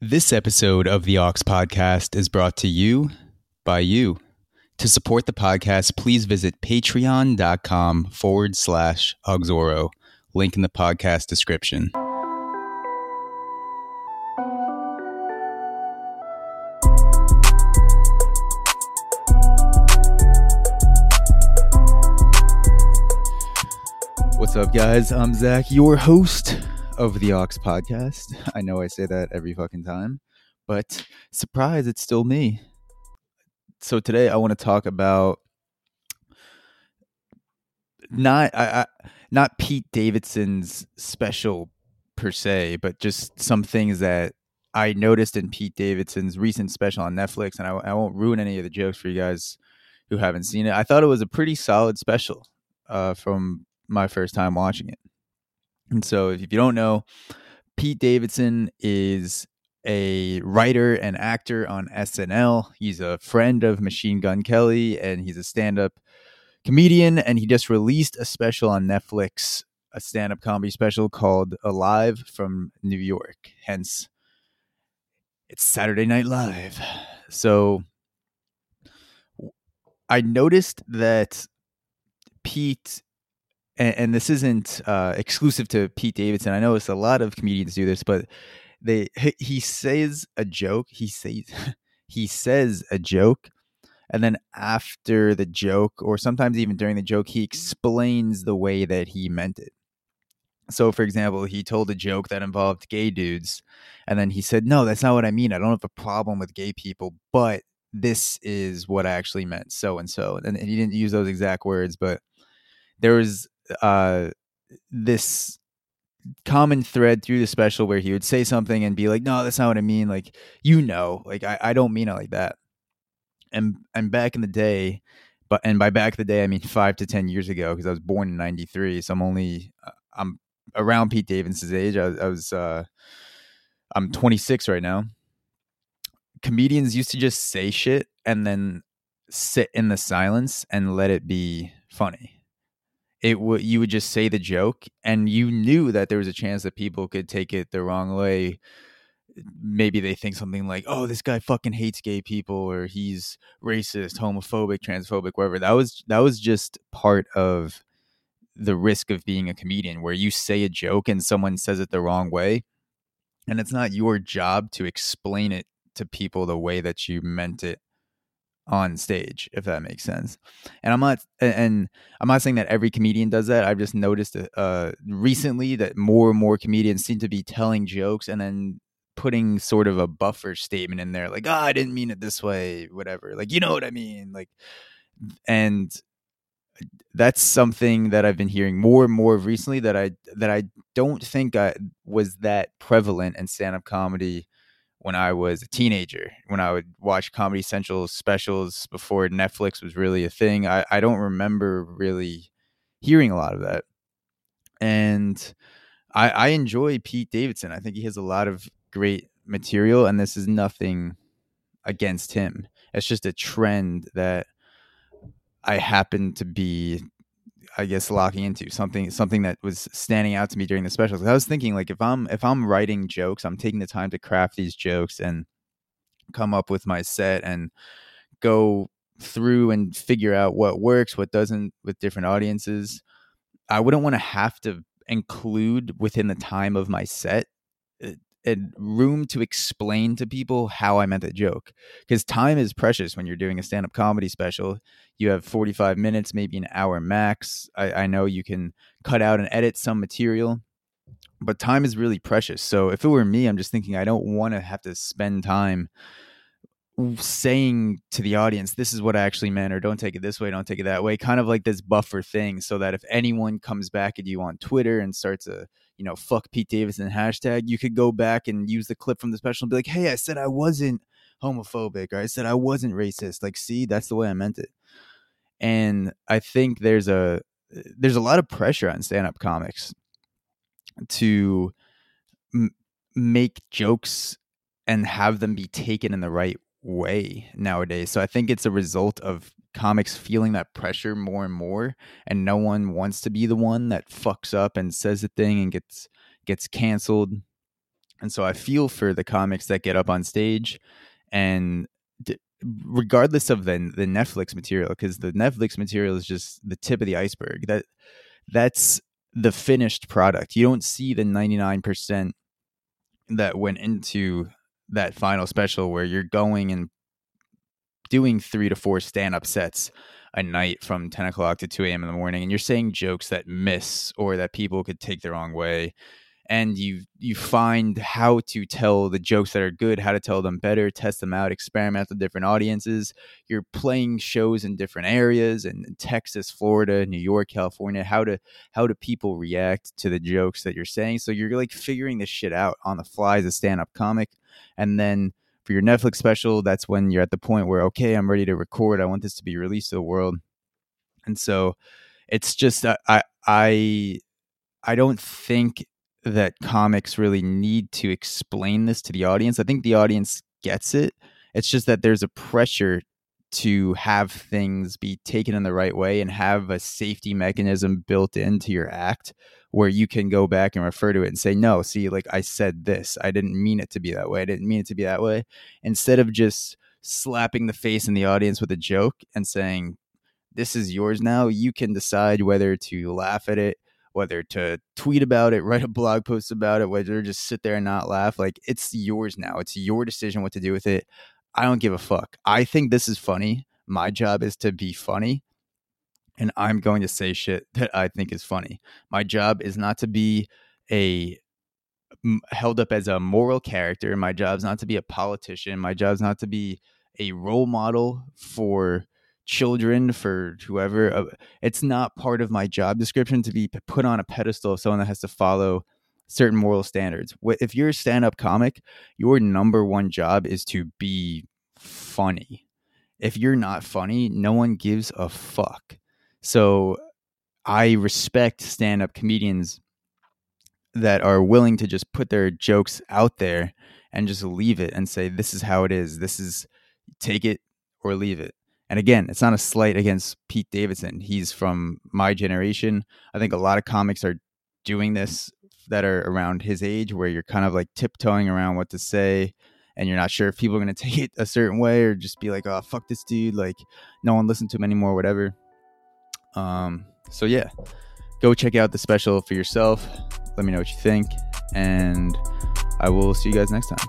This episode of the Aux Podcast is brought to you by you. To support the podcast, please visit patreon.com forward slash Auxoro. Link in the podcast description. What's up, guys? I'm Zach, your host of the Aux podcast. I know I say that every fucking time, but surprise, it's still me. So today I want to talk about not I, I not Pete Davidson's special per se, but just some things that I noticed in Pete Davidson's recent special on Netflix, and I, I won't ruin any of the jokes for you guys who haven't seen it. I thought it was a pretty solid special uh, from my first time watching it. And so, if you don't know, Pete Davidson is a writer and actor on SNL. He's a friend of Machine Gun Kelly and he's a stand up comedian. And he just released a special on Netflix, a stand up comedy special called Alive from New York. Hence, it's Saturday Night Live. So, I noticed that Pete and, and this isn't uh, exclusive to Pete Davidson. I know it's a lot of comedians do this, but they he says a joke. He says he says a joke, and then after the joke, or sometimes even during the joke, he explains the way that he meant it. So, for example, he told a joke that involved gay dudes, and then he said, "No, that's not what I mean. I don't have a problem with gay people, but." This is what I actually meant, so and so, and he didn't use those exact words, but there was uh, this common thread through the special where he would say something and be like, "No, that's not what I mean." Like, you know, like I, I don't mean it like that. And and back in the day, but and by back the day, I mean five to ten years ago, because I was born in '93, so I'm only uh, I'm around Pete Davidson's age. I, I was uh, I'm 26 right now. Comedians used to just say shit and then sit in the silence and let it be funny it would you would just say the joke and you knew that there was a chance that people could take it the wrong way. Maybe they think something like oh this guy fucking hates gay people or he's racist homophobic transphobic whatever. That was that was just part of the risk of being a comedian where you say a joke and someone says it the wrong way and it's not your job to explain it to people the way that you meant it on stage, if that makes sense. And I'm not, and I'm not saying that every comedian does that. I've just noticed uh, recently that more and more comedians seem to be telling jokes and then putting sort of a buffer statement in there, like, "Oh, I didn't mean it this way," whatever. Like, you know what I mean? Like, and that's something that I've been hearing more and more recently that I that I don't think I was that prevalent in stand up comedy when I was a teenager, when I would watch Comedy Central specials before Netflix was really a thing. I, I don't remember really hearing a lot of that. And I, I enjoy Pete Davidson. I think he has a lot of great material, and this is nothing against him. It's just a trend that I happen to be I guess locking into something something that was standing out to me during the specials. I was thinking like if I'm if I'm writing jokes, I'm taking the time to craft these jokes and come up with my set and go through and figure out what works, what doesn't with different audiences. I wouldn't want to have to include within the time of my set eh, and room to explain to people how I meant the joke. Because time is precious when you're doing a stand up comedy special. You have 45 minutes, maybe an hour max. I, I know you can cut out and edit some material, but time is really precious. So if it were me, I'm just thinking I don't want to have to spend time saying to the audience, this is what I actually meant, or don't take it this way, don't take it that way, kind of like this buffer thing, so that if anyone comes back at you on Twitter and starts a you know, fuck Pete Davidson hashtag, you could go back and use the clip from the special and be like, hey, I said I wasn't homophobic or I said I wasn't racist. Like, see, that's the way I meant it. And I think there's a there's a lot of pressure on stand-up comics to m- make jokes and have them be taken in the right way nowadays. So I think it's a result of comics feeling that pressure more and more and no one wants to be the one that fucks up and says a thing and gets gets canceled And so I feel for the comics that get up on stage and d- regardless of the the Netflix material because the Netflix material is just the tip of the iceberg. That that's the finished product. You don't see the 99% that went into that final special where you're going and doing 3 to 4 stand-up sets a night from 10 o'clock to 2 a.m. in the morning and you're saying jokes that miss or that people could take the wrong way and you you find how to tell the jokes that are good, how to tell them better, test them out, experiment with different audiences. You're playing shows in different areas in Texas, Florida, New York, California. How to how do people react to the jokes that you're saying? So you're like figuring this shit out on the fly as a stand-up comic. And then for your Netflix special, that's when you're at the point where okay, I'm ready to record. I want this to be released to the world. And so it's just uh, I I I don't think that comics really need to explain this to the audience. I think the audience gets it. It's just that there's a pressure to have things be taken in the right way and have a safety mechanism built into your act where you can go back and refer to it and say, no, see, like I said this, I didn't mean it to be that way. I didn't mean it to be that way. Instead of just slapping the face in the audience with a joke and saying, this is yours now, you can decide whether to laugh at it whether to tweet about it, write a blog post about it, whether just sit there and not laugh. Like it's yours now. It's your decision what to do with it. I don't give a fuck. I think this is funny. My job is to be funny. And I'm going to say shit that I think is funny. My job is not to be a held up as a moral character. My job is not to be a politician. My job is not to be a role model for children for whoever uh, it's not part of my job description to be put on a pedestal of someone that has to follow certain moral standards if you're a stand-up comic your number one job is to be funny if you're not funny no one gives a fuck so i respect stand-up comedians that are willing to just put their jokes out there and just leave it and say this is how it is this is take it or leave it and again, it's not a slight against Pete Davidson. He's from my generation. I think a lot of comics are doing this that are around his age where you're kind of like tiptoeing around what to say and you're not sure if people are going to take it a certain way or just be like, oh, fuck this dude. Like, no one listens to him anymore, whatever. Um, so, yeah, go check out the special for yourself. Let me know what you think. And I will see you guys next time.